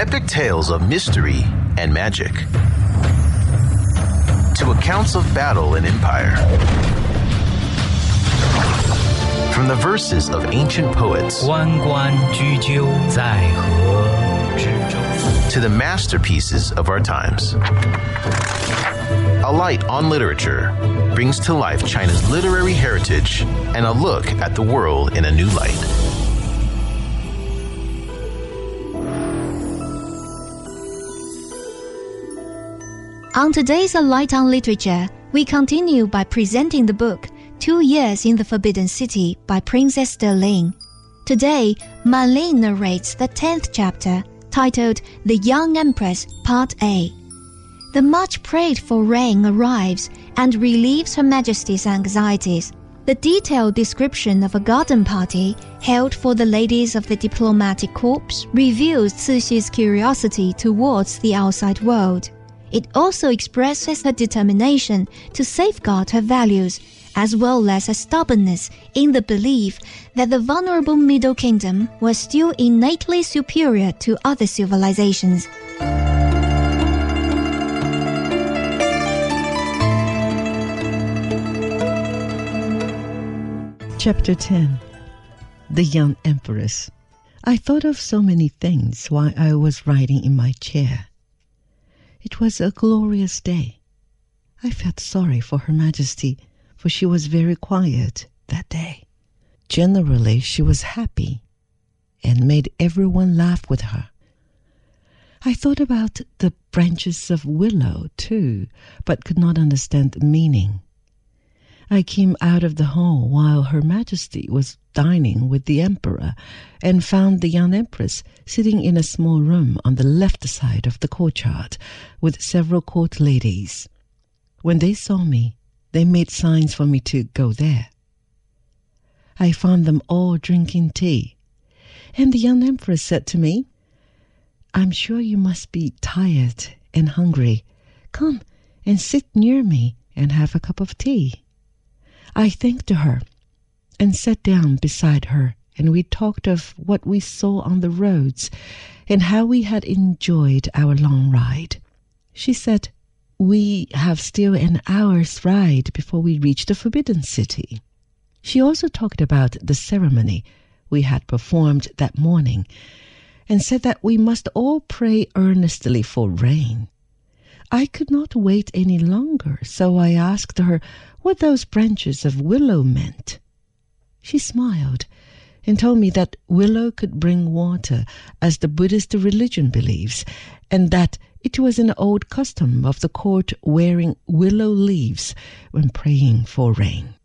epic tales of mystery and magic, to accounts of battle and empire. From the verses of ancient poets 关关雎鸠，在河之洲。 to the masterpieces of our times. A Light on Literature brings to life China's literary heritage and a look at the world in a new light. On today's A Light on Literature, we continue by presenting the book Two Years in the Forbidden City by Princess Der Ling. Today, Marlene narrates the 10th chapter, titled The Young Empress, Part A. The much prayed for rain arrives and relieves Her Majesty's anxieties. The detailed description of a garden party held for the ladies of the diplomatic corps reveals Cixi's curiosity towards the outside world. It also expresses her determination to safeguard her values, as well as her stubbornness in the belief that the vulnerable Middle Kingdom was still innately superior to other civilizations. Chapter 10 The Young Empress. I thought of so many things while I was riding in my chair. It was a glorious day. I felt sorry for Her Majesty, for she was very quiet that day. Generally, she was happy and made everyone laugh with her. I thought about the branches of willow, too, but could not understand the meaning. I came out of the hall while Her Majesty was dining with the Emperor and found the young Empress sitting in a small room on the left side of the courtyard with several court ladies. When they saw me, they made signs for me to go there. I found them all drinking tea, and the young Empress said to me, I'm sure you must be tired and hungry. Come and sit near me and have a cup of tea. I thanked her and sat down beside her, and we talked of what we saw on the roads and how we had enjoyed our long ride. She said, We have still an hour's ride before we reach the Forbidden City. She also talked about the ceremony we had performed that morning and said that we must all pray earnestly for rain. I could not wait any longer, so I asked her what those branches of willow meant. She smiled and told me that willow could bring water, as the Buddhist religion believes, and that it was an old custom of the court wearing willow leaves when praying for rain.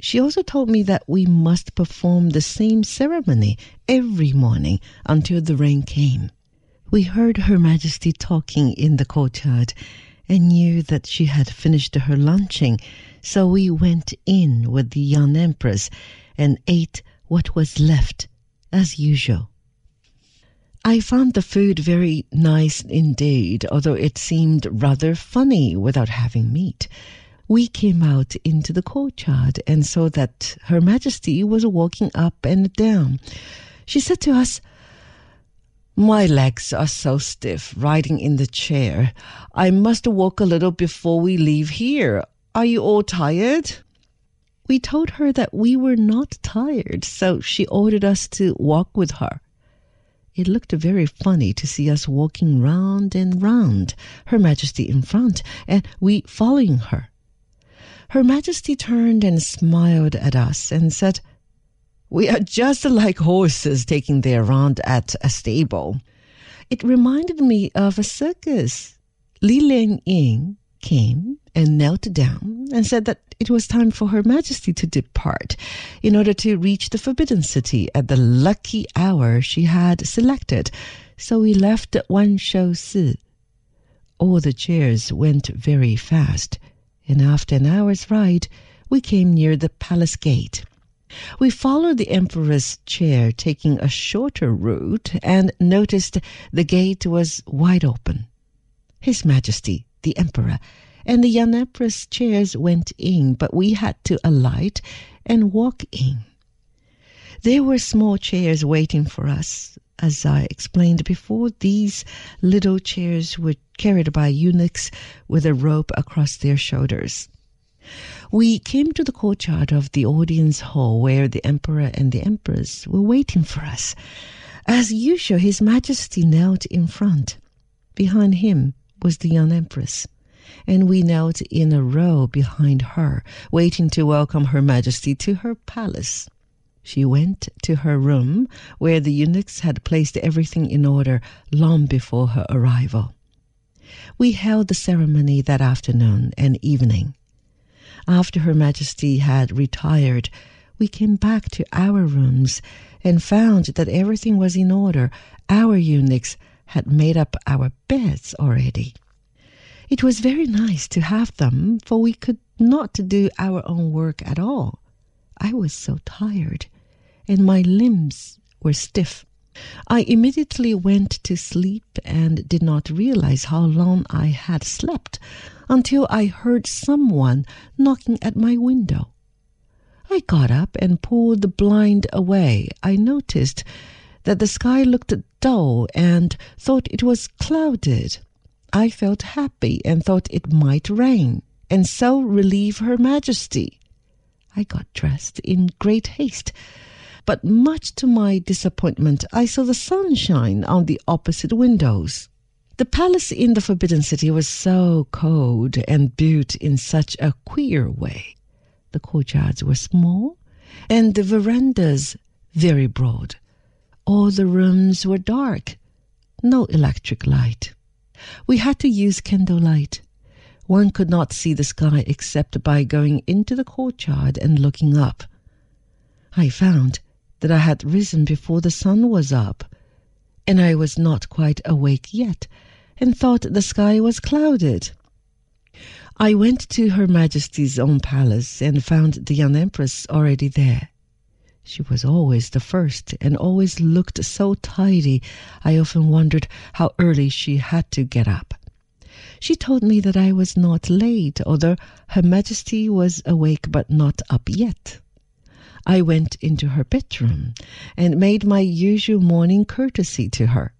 She also told me that we must perform the same ceremony every morning until the rain came. We heard Her Majesty talking in the courtyard and knew that she had finished her lunching, so we went in with the young Empress and ate what was left, as usual. I found the food very nice indeed, although it seemed rather funny without having meat. We came out into the courtyard and saw that Her Majesty was walking up and down. She said to us, my legs are so stiff riding in the chair. I must walk a little before we leave here. Are you all tired? We told her that we were not tired, so she ordered us to walk with her. It looked very funny to see us walking round and round, Her Majesty in front, and we following her. Her Majesty turned and smiled at us and said, we are just like horses taking their round at a stable. It reminded me of a circus. Li Lian Ying came and knelt down and said that it was time for Her Majesty to depart in order to reach the Forbidden City at the lucky hour she had selected. So we left Wan Shou Si. All the chairs went very fast, and after an hour's ride, we came near the palace gate. We followed the emperor's chair, taking a shorter route, and noticed the gate was wide open. His Majesty, the emperor, and the empress chairs went in, but we had to alight and walk in. There were small chairs waiting for us, As I explained before, these little chairs were carried by eunuchs with a rope across their shoulders. We came to the courtyard of the audience hall where the emperor and the empress were waiting for us. As usual, His Majesty knelt in front. Behind him was the young empress, and we knelt in a row behind her, waiting to welcome Her Majesty to her palace. She went to her room, where the eunuchs had placed everything in order long before her arrival. We held the ceremony that afternoon and evening. After Her Majesty had retired, we came back to our rooms and found that everything was in order. Our eunuchs had made up our beds already. It was very nice to have them, for we could not do our own work at all. I was so tired and my limbs were stiff. I immediately went to sleep and did not realize how long I had slept until I heard someone knocking at my window. I got up and pulled the blind away. I noticed that the sky looked dull and thought it was clouded. I felt happy and thought it might rain, and so relieve Her Majesty. I got dressed in great haste but much to my disappointment, I saw the sunshine on the opposite windows. The palace in the Forbidden City was so cold and built in such a queer way. The courtyards were small and the verandas very broad. All the rooms were dark, no electric light. We had to use candlelight. One could not see the sky except by going into the courtyard and looking up. I found that I had risen before the sun was up, and I was not quite awake yet, and thought the sky was clouded. I went to Her Majesty's own palace and found the young Empress already there. She was always the first and always looked so tidy, I often wondered how early she had to get up. She told me that I was not late, although Her Majesty was awake but not up yet. I went into her bedroom and made my usual morning courtesy to her.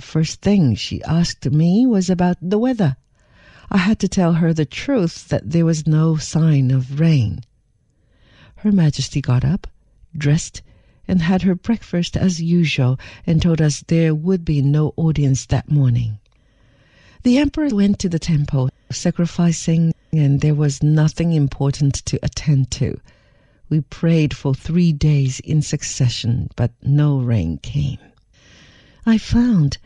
First thing she asked me was about the weather. I had to tell her the truth that there was no sign of rain. Her Majesty got up, dressed, and had her breakfast as usual and told us there would be no audience that morning. The emperor went to the temple, sacrificing, and there was nothing important to attend to. We prayed for three days in succession, but no rain came. I found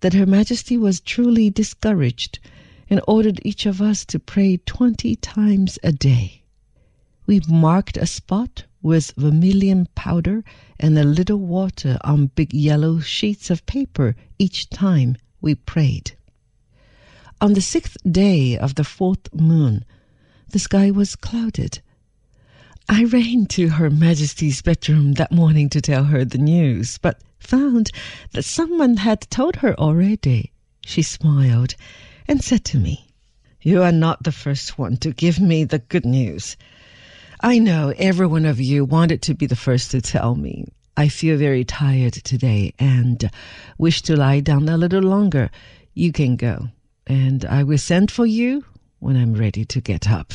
that Her Majesty was truly discouraged and ordered each of us to pray twenty times a day. We marked a spot with vermilion powder and a little water on big yellow sheets of paper each time we prayed. On the sixth day of the fourth moon, the sky was clouded I ran to Her Majesty's bedroom that morning to tell her the news, but found that someone had told her already. She smiled and said to me, You are not the first one to give me the good news. I know every one of you wanted to be the first to tell me. I feel very tired today and wish to lie down a little longer. You can go, and I will send for you when I'm ready to get up.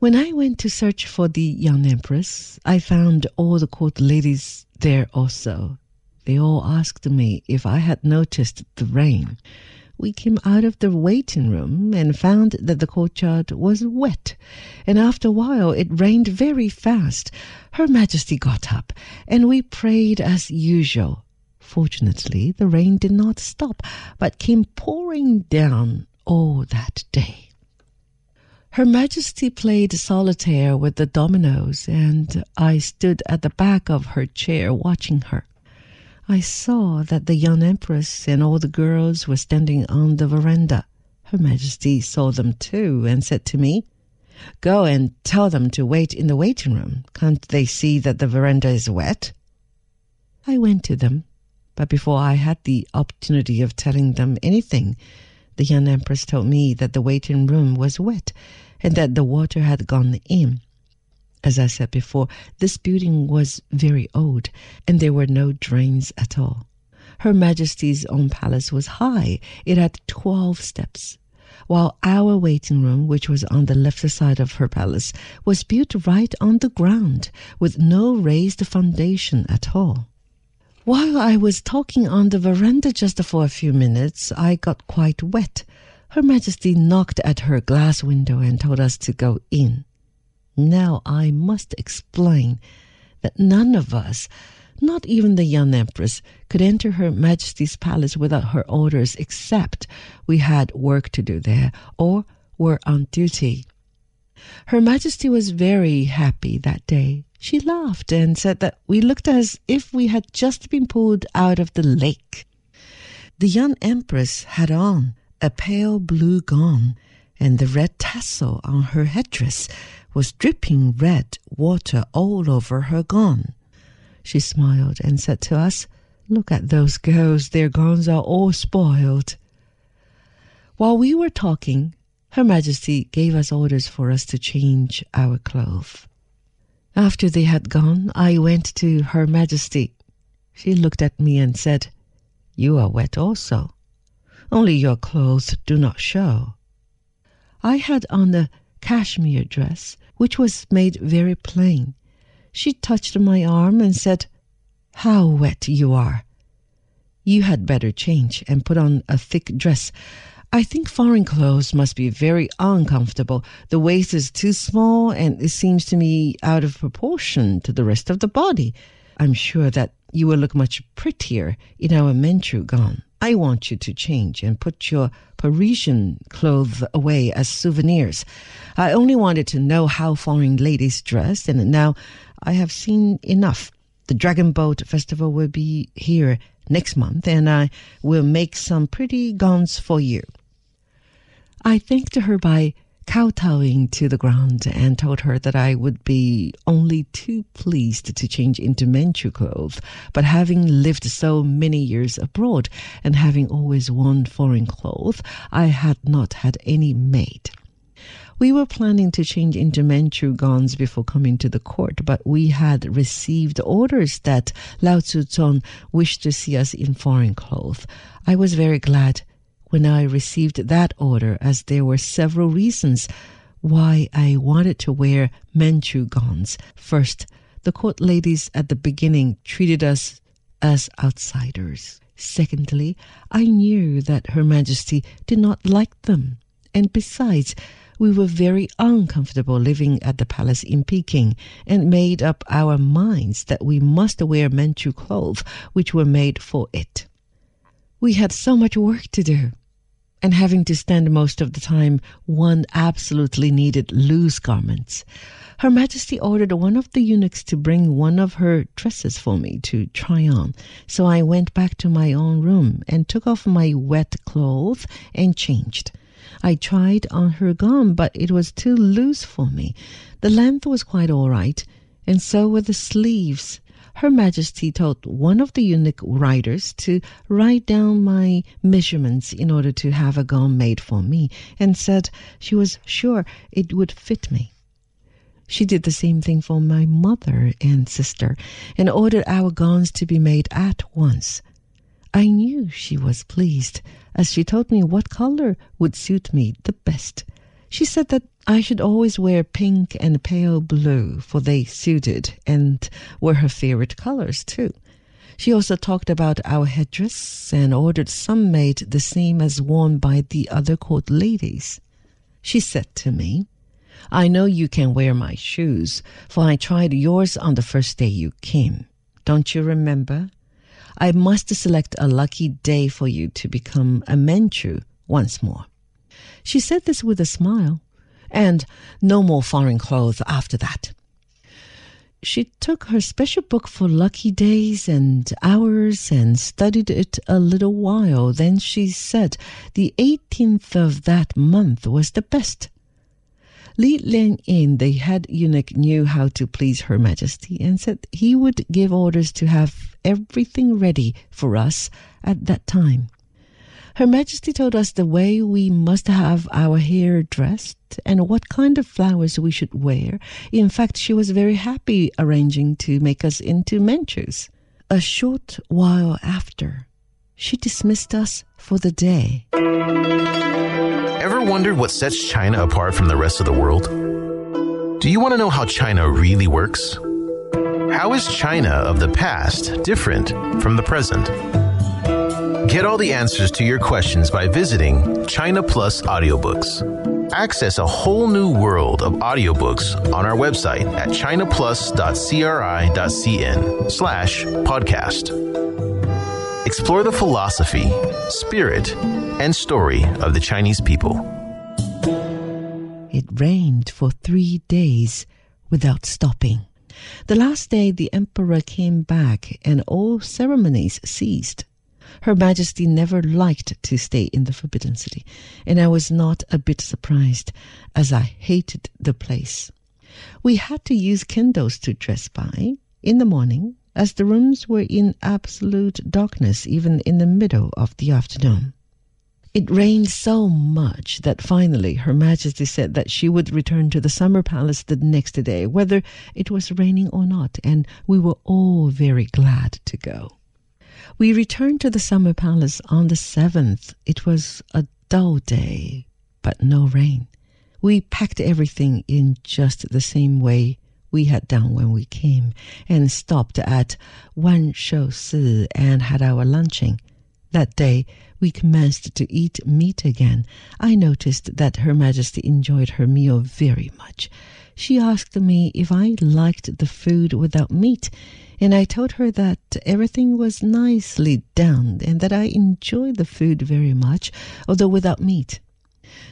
When I went to search for the young empress, I found all the court ladies there also. They all asked me if I had noticed the rain. We came out of the waiting room and found that the courtyard was wet, and after a while it rained very fast. Her Majesty got up, and we prayed as usual. Fortunately, the rain did not stop, but came pouring down all that day. Her Majesty played solitaire with the dominoes, and I stood at the back of her chair watching her. I saw that the young Empress and all the girls were standing on the veranda. Her Majesty saw them too and said to me, Go and tell them to wait in the waiting room. Can't they see that the veranda is wet? I went to them, but before I had the opportunity of telling them anything, the young empress told me that the waiting room was wet and that the water had gone in. As I said before, this building was very old, and there were no drains at all. Her Majesty's own palace was high. It had 12 steps, while our waiting room, which was on the left side of her palace, was built right on the ground with no raised foundation at all. While I was talking on the veranda just for a few minutes, I got quite wet. Her Majesty knocked at her glass window and told us to go in. Now I must explain that none of us, not even the young empress, could enter Her Majesty's palace without her orders except we had work to do there or were on duty. Her Majesty was very happy that day. She laughed and said that we looked as if we had just been pulled out of the lake. The young empress had on a pale blue gown, and the red tassel on her headdress was dripping red water all over her gown. She smiled and said to us, Look at those girls, their gowns are all spoiled. While we were talking, Her Majesty gave us orders for us to change our clothes. After they had gone, I went to Her Majesty. She looked at me and said, You are wet also, only your clothes do not show. I had on a cashmere dress, which was made very plain. She touched my arm and said, How wet you are! You had better change and put on a thick dress. I think foreign clothes must be very uncomfortable. The waist is too small and it seems to me out of proportion to the rest of the body. I'm sure that you will look much prettier in our Manchu gown. I want you to change and put your Parisian clothes away as souvenirs. I only wanted to know how foreign ladies dress, and now I have seen enough. The Dragon Boat Festival will be here next month, and I will make some pretty gowns for you. I thanked her by kowtowing to the ground and told her that I would be only too pleased to change into Manchu clothes, but having lived so many years abroad and having always worn foreign clothes, I had not had any made. We were planning to change into Manchu gowns before coming to the court, but we had received orders that Lao Tzu wished to see us in foreign clothes. I was very glad when I received that order, as there were several reasons why I wanted to wear Manchu gowns. First, the court ladies at the beginning treated us as outsiders. Secondly, I knew that Her Majesty did not like them. And besides, we were very uncomfortable living at the palace in Peking and made up our minds that we must wear Manchu clothes which were made for it. We had so much work to do and having to stand most of the time, one absolutely needed loose garments. Her Majesty ordered one of the eunuchs to bring one of her dresses for me to try on. So I went back to my own room and took off my wet clothes and changed. I tried on her gown, but it was too loose for me. The length was quite all right, and so were the sleeves. Her Majesty told one of the eunuch riders to write down my measurements in order to have a gown made for me, and said she was sure it would fit me. She did the same thing for my mother and sister, and ordered our gowns to be made at once. I knew she was pleased, as she told me what color would suit me the best. She said that I should always wear pink and pale blue, for they suited and were her favorite colors too. She also talked about our headdress and ordered some made the same as worn by the other court ladies. She said to me, I know you can wear my shoes, for I tried yours on the first day you came. Don't you remember? I must select a lucky day for you to become a Manchu once more. She said this with a smile, and no more foreign clothes after that. She took her special book for lucky days and hours and studied it a little while. Then she said the 18th of that month was the best. Li Lian Ying, the head eunuch, knew how to please Her Majesty and said he would give orders to have everything ready for us at that time. Her Majesty told us the way we must have our hair dressed and what kind of flowers we should wear. In fact, she was very happy arranging to make us into Manchus. A short while after, she dismissed us for the day. Ever wondered what sets China apart from the rest of the world? Do you want to know how China really works? How is China of the past different from the present? Get all the answers to your questions by visiting China Plus Audiobooks. Access a whole new world of audiobooks on our website at chinaplus.cri.cn slash podcast. Explore the philosophy, spirit, and story of the Chinese people. It rained for three days without stopping. The last day the emperor came back and all ceremonies ceased. Her Majesty never liked to stay in the Forbidden City, and I was not a bit surprised, as I hated the place. We had to use candles to dress by in the morning, as the rooms were in absolute darkness even in the middle of the afternoon. It rained so much that finally Her Majesty said that she would return to the Summer Palace the next day, whether it was raining or not, and we were all very glad to go. We returned to the Summer Palace on the 7th. It was a dull day, but no rain. We packed everything in just the same way we had done when we came and stopped at Wan Shou Si and had our luncheon. That day, we commenced to eat meat again. I noticed that Her Majesty enjoyed her meal very much. She asked me if I liked the food without meat, and I told her that everything was nicely done and that I enjoyed the food very much, although without meat.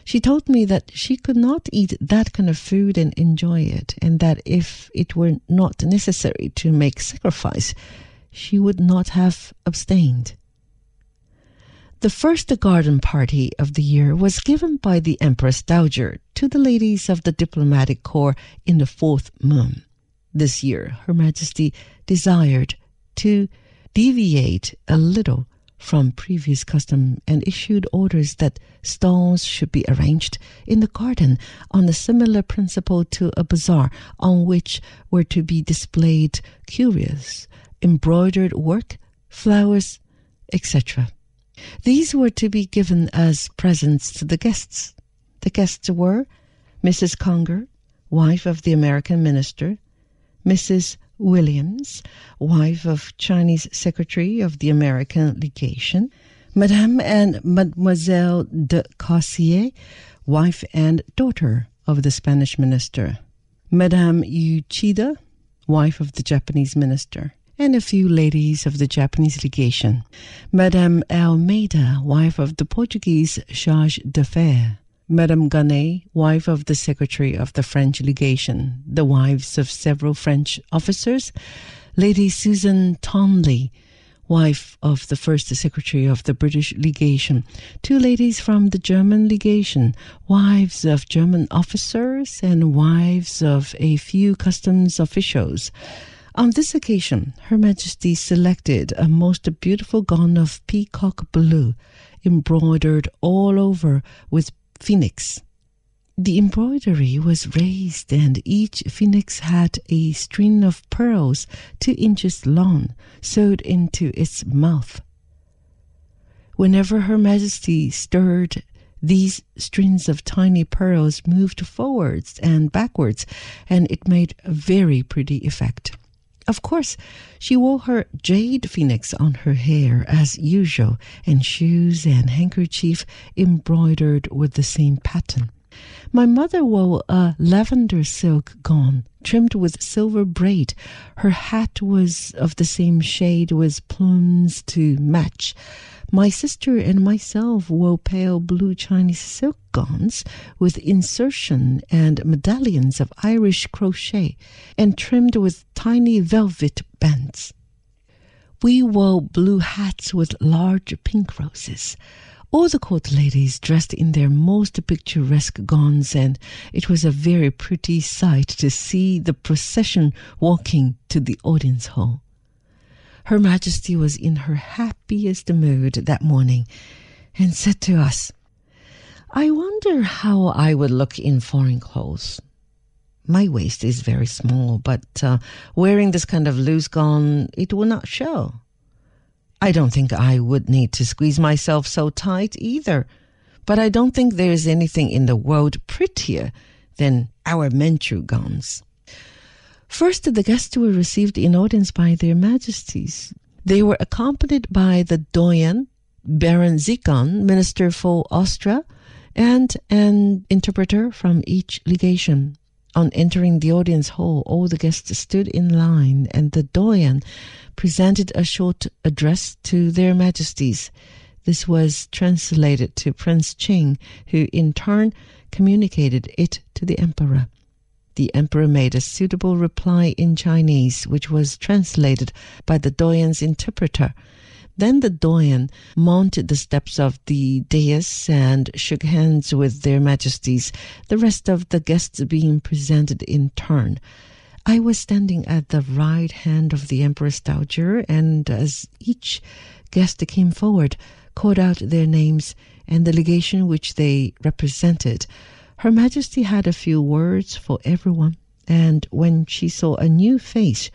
She told me that she could not eat that kind of food and enjoy it, and that if it were not necessary to make sacrifice, she would not have abstained. The first garden party of the year was given by the Empress Dowager to the ladies of the diplomatic corps in the fourth moon. This year, Her Majesty desired to deviate a little from previous custom and issued orders that stalls should be arranged in the garden on a similar principle to a bazaar on which were to be displayed curious embroidered work, flowers, etc. These were to be given as presents to the guests. The guests were Mrs. Conger, wife of the American minister, Mrs. Williams, wife of Chinese Secretary of the American Legation, Madame and Mademoiselle de Carcer, wife and daughter of the Spanish minister, Madame Uchida, wife of the Japanese minister, and a few ladies of the Japanese legation, Madame Almeida, wife of the Portuguese charge d'affaires, Madame Gannet, wife of the Secretary of the French Legation, the wives of several French officers, Lady Susan Townley, wife of the First Secretary of the British Legation, two ladies from the German Legation, wives of German officers, and wives of a few customs officials. On this occasion, Her Majesty selected a most beautiful gown of peacock blue, embroidered all over with phoenix. The embroidery was raised, and each phoenix had a string of pearls two inches long sewed into its mouth. Whenever Her Majesty stirred, these strings of tiny pearls moved forwards and backwards, and it made a very pretty effect. Of course, she wore her jade phoenix on her hair as usual, and shoes and handkerchief embroidered with the same pattern. My mother wore a lavender silk gown trimmed with silver braid. Her hat was of the same shade with plumes to match. My sister and myself wore pale blue Chinese silk gowns with insertion and medallions of Irish crochet and trimmed with tiny velvet bands. We wore blue hats with large pink roses. All the court ladies dressed in their most picturesque gowns, and it was a very pretty sight to see the procession walking to the audience hall. Her Majesty was in her happiest mood that morning, and said to us, I wonder how I would look in foreign clothes. My waist is very small, but uh, wearing this kind of loose gown, it will not show. I don't think I would need to squeeze myself so tight either, but I don't think there is anything in the world prettier than our Manchu gowns. First, the guests were received in audience by their majesties. They were accompanied by the doyen, Baron Czikann, Minister for Austria, and an interpreter from each legation. On entering the audience hall, all the guests stood in line, and the doyen presented a short address to their majesties. This was translated to Prince Ching, who in turn communicated it to the emperor. The emperor made a suitable reply in Chinese, which was translated by the doyen's interpreter. Then the doyen mounted the steps of the dais and shook hands with their majesties, the rest of the guests being presented in turn. I was standing at the right hand of the Empress Dowager, and as each guest came forward, called out their names and the legation which they represented, Her Majesty had a few words for everyone, and when she saw a new face,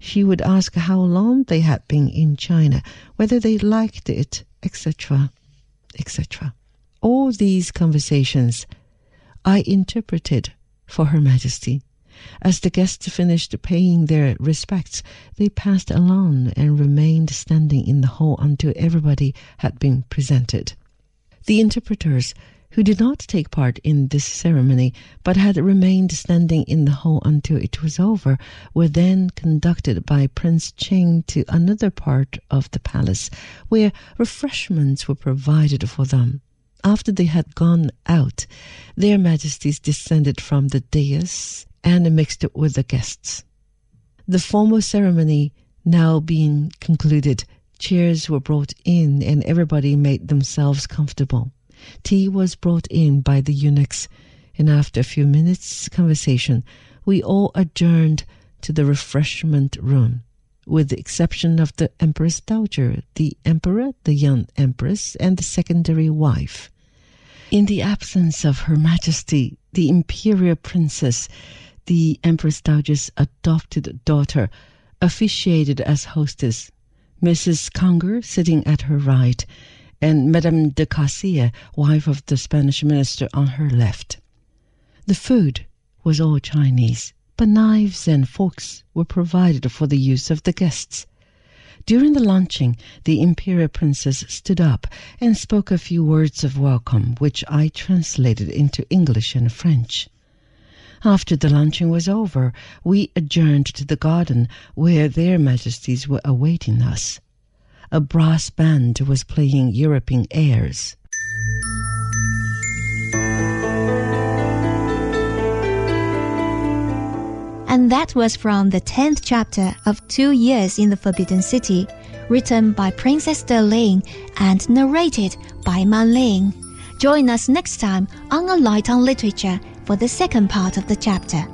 she would ask how long they had been in China, whether they liked it, etc., etc. All these conversations I interpreted for Her Majesty. As the guests finished paying their respects, they passed along and remained standing in the hall until everybody had been presented. The interpreters who did not take part in this ceremony but had remained standing in the hall until it was over, were then conducted by Prince Ching to another part of the palace, where refreshments were provided for them. After they had gone out, their majesties descended from the dais and mixed with the guests. The formal ceremony now being concluded, chairs were brought in and everybody made themselves comfortable. Tea was brought in by the eunuchs, and after a few minutes' conversation, we all adjourned to the refreshment room, with the exception of the Empress Dowager, the Emperor, the young Empress, and the secondary wife. In the absence of Her Majesty, the Imperial Princess, the Empress Dowager's adopted daughter, officiated as hostess, Mrs. Conger sitting at her right, and Madame de Castilla, wife of the Spanish minister, on her left. The food was all Chinese, but knives and forks were provided for the use of the guests. During the lunching, the imperial princess stood up and spoke a few words of welcome, which I translated into English and French. After the luncheon was over, we adjourned to the garden where their majesties were awaiting us a brass band was playing European airs. And that was from the 10th chapter of Two Years in the Forbidden City, written by Princess De Ling and narrated by Man Ling. Join us next time on A Light on Literature for the second part of the chapter.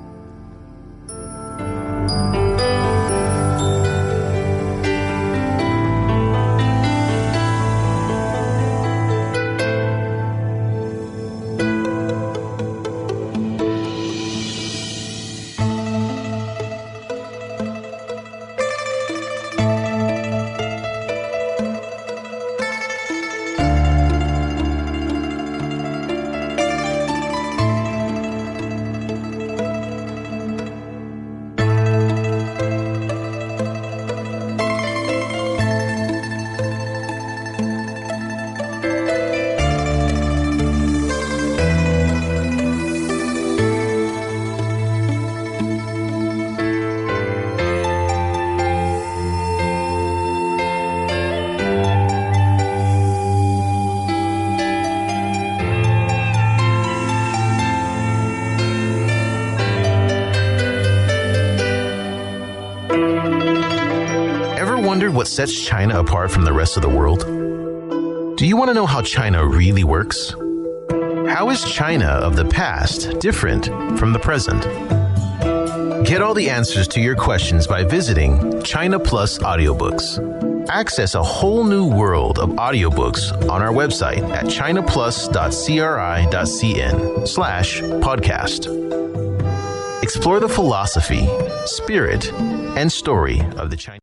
Sets China apart from the rest of the world? Do you want to know how China really works? How is China of the past different from the present? Get all the answers to your questions by visiting China Plus Audiobooks. Access a whole new world of audiobooks on our website at chinaplus.cri.cn slash podcast. Explore the philosophy, spirit, and story of the Chinese.